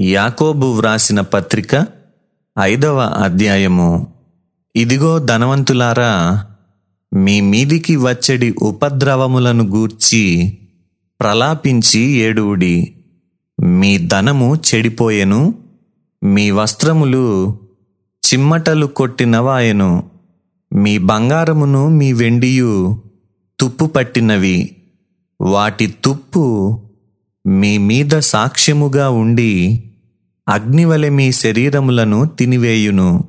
యాకోబు వ్రాసిన పత్రిక ఐదవ అధ్యాయము. ఇదిగో ధనవంతులారా మీ మీదికి వచ్చడి ఉపద్రవములను గూర్చి ప్రలాపించి ఏడువుడి. మీ ధనము చెడిపోయెను మీ వస్త్రములు చిమ్మటలు కొట్టినవాయెను మీ బంగారమును మీ వెండియు తుప్పు పట్టినవి. వాటి తుప్పు మీ మీద సాక్ష్యముగా ఉండి అగ్నివలె మీ శరీరములను తినివేయును.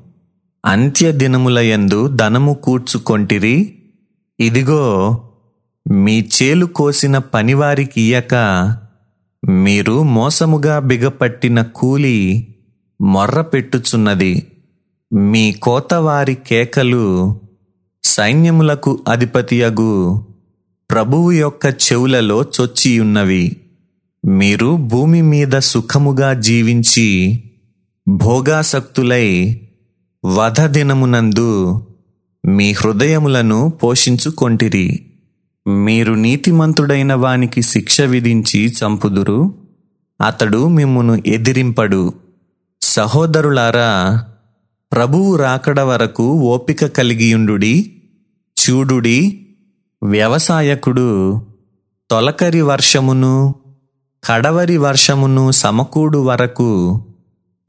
అంత్యదినములయందు ధనము కూర్చుకొంటిరి. ఇదిగో మీ చేలు కోసిన పనివారికి ఇయ్యక మీరు మోసముగా బిగపట్టిన కూలి మొర్ర పెట్టుచున్నది. మీ కోతవారి కేకలు సైన్యములకు అధిపతియగు. ప్రభువు యొక్క చెవులలో చొచ్చియున్నవి. మీరు భూమి మీద సుఖముగా జీవించి భోగాసక్తులై వధ దినమునందు మీ హృదయములను పోషించుకొంటిరి. మీరు నీతిమంతుడైన వానికి శిక్ష విధించి చంపుదురు. అతడు మిమ్మును ఎదిరింపడు. సహోదరులారా ప్రభువు రాకడ వరకు ఓపిక కలిగియుండుడి చూడుడి వ్యవసాయకుడు తొలకరి వర్షమును కడవరి వర్షమును సమకూడు వరకు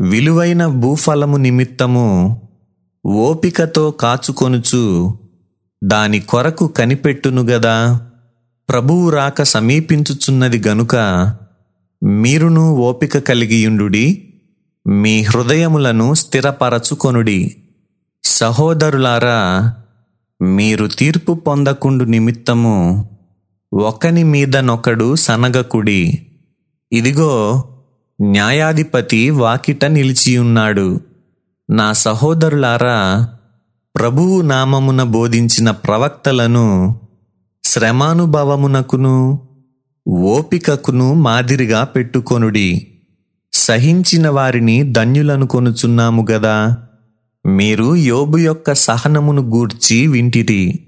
విలువైన భూఫలము నిమిత్తము ఓపికతో కాచుకొనుచు దాని కొరకు కనిపెట్టును గదా. ప్రభువు రాక సమీపించుచున్నది గనుక మీరును ఓపిక కలిగియుండుడి మీ హృదయములను స్థిరపరచుకొనుడి. సహోదరులారా మీరు తీర్పు పొందకుండు నిమిత్తము ఒకని మీదనొకడు సనగకుడి. ఇదిగో న్యాయాధిపతి వాకిట నిలిచియున్నాడు. నా సహోదరులారా ప్రభువు నామమున బోధించిన ప్రవక్తలను శ్రమానుభవమునకును ఓపికకును మాదిరిగా పెట్టుకొనుడి. సహించిన వారిని ధన్యులను కొనుచున్నాము గదా మీరు యోబు యొక్క సహనమును గూర్చి వింటిరి.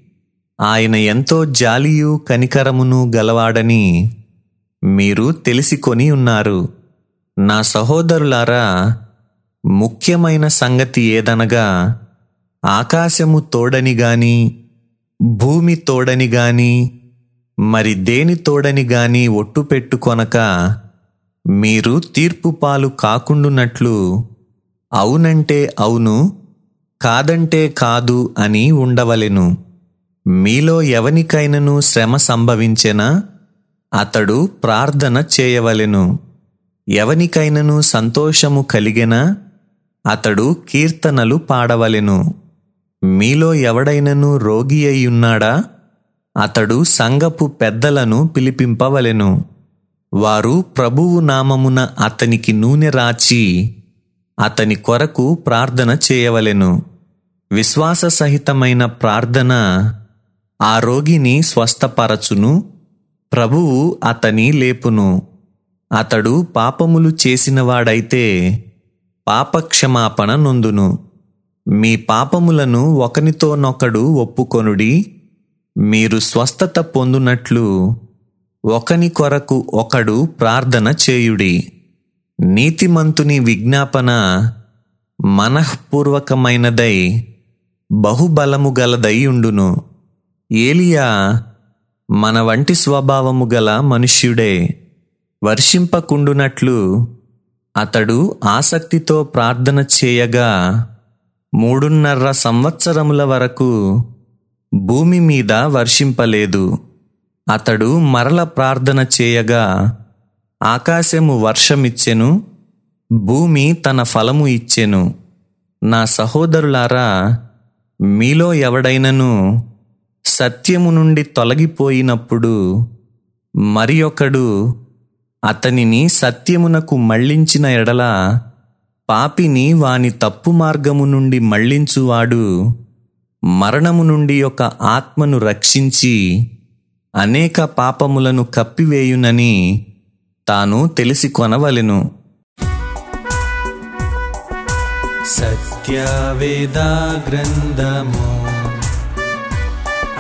ఆయన ఎంతో జాలియు కనికరమును గలవాడని మీరు తెలిసికొని ఉన్నారు. నా సహోదరులారా ముఖ్యమైన సంగతి ఏదనగా ఆకాశము తోడని గాని భూమి తోడని గాని మరి దేని తోడని గాని ఒట్టు పెట్టుకొనక మీరు తీర్పు పాలు కాకుండునట్లు అవునంటే అవును కాదంటే కాదు అని ఉండవలెను. మీలో ఎవనికైనను శ్రమ సంభవించెనా? అతడు ప్రార్థన చేయవలెను. ఎవనికైనను సంతోషము కలిగినా? అతడు కీర్తనలు పాడవలెను. మీలో ఎవడైనను రోగి అయ్యున్నాడా? అతడు సంగపు పెద్దలను పిలిపింపవలెను. వారు ప్రభువు నామమున అతనికి నూనె రాచి అతని కొరకు ప్రార్థన చేయవలెను. విశ్వాస సహితమైన ప్రార్థన ఆ రోగిని స్వస్థపరచును. ప్రభువు అతని లేపును. అతడు పాపములు చేసినవాడైతే పాపక్షమాపణ నొందును. మీ పాపములను ఒకనితోనొకడు ఒప్పుకొనుడి. మీరు స్వస్థత పొందునట్లు ఒకని కొరకు ఒకడు ప్రార్థన చేయుడి. నీతిమంతుని విజ్ఞాపన మనఃపూర్వకమైనదై బహుబలము గలదై ఉండును. ఏలియా మన వంటి స్వభావము గల మనుష్యుడే వర్షింపకుండునట్లు అతడు ఆసక్తితో ప్రార్థన చేయగా మూడున్నర సంవత్సరముల వరకు భూమి మీద వర్షింపలేదు. అతడు మరల ప్రార్థన చేయగా ఆకాశము వర్షమిచ్చెను భూమి తన ఫలము ఇచ్చెను. నా సహోదరులారా మీలో ఎవడైనను సత్యము నుండి తొలగిపోయినప్పుడు మరి ఒకడు అతనిని సత్యమునకు మళ్ళించిన ఎడల పాపిని వాని తప్పు మార్గము నుండి మళ్ళించువాడు మరణము నుండి ఒక ఆత్మను రక్షించి అనేక పాపములను కప్పివేయునని తాను తెలిసి కొనవలెను సత్యవేద గ్రంథము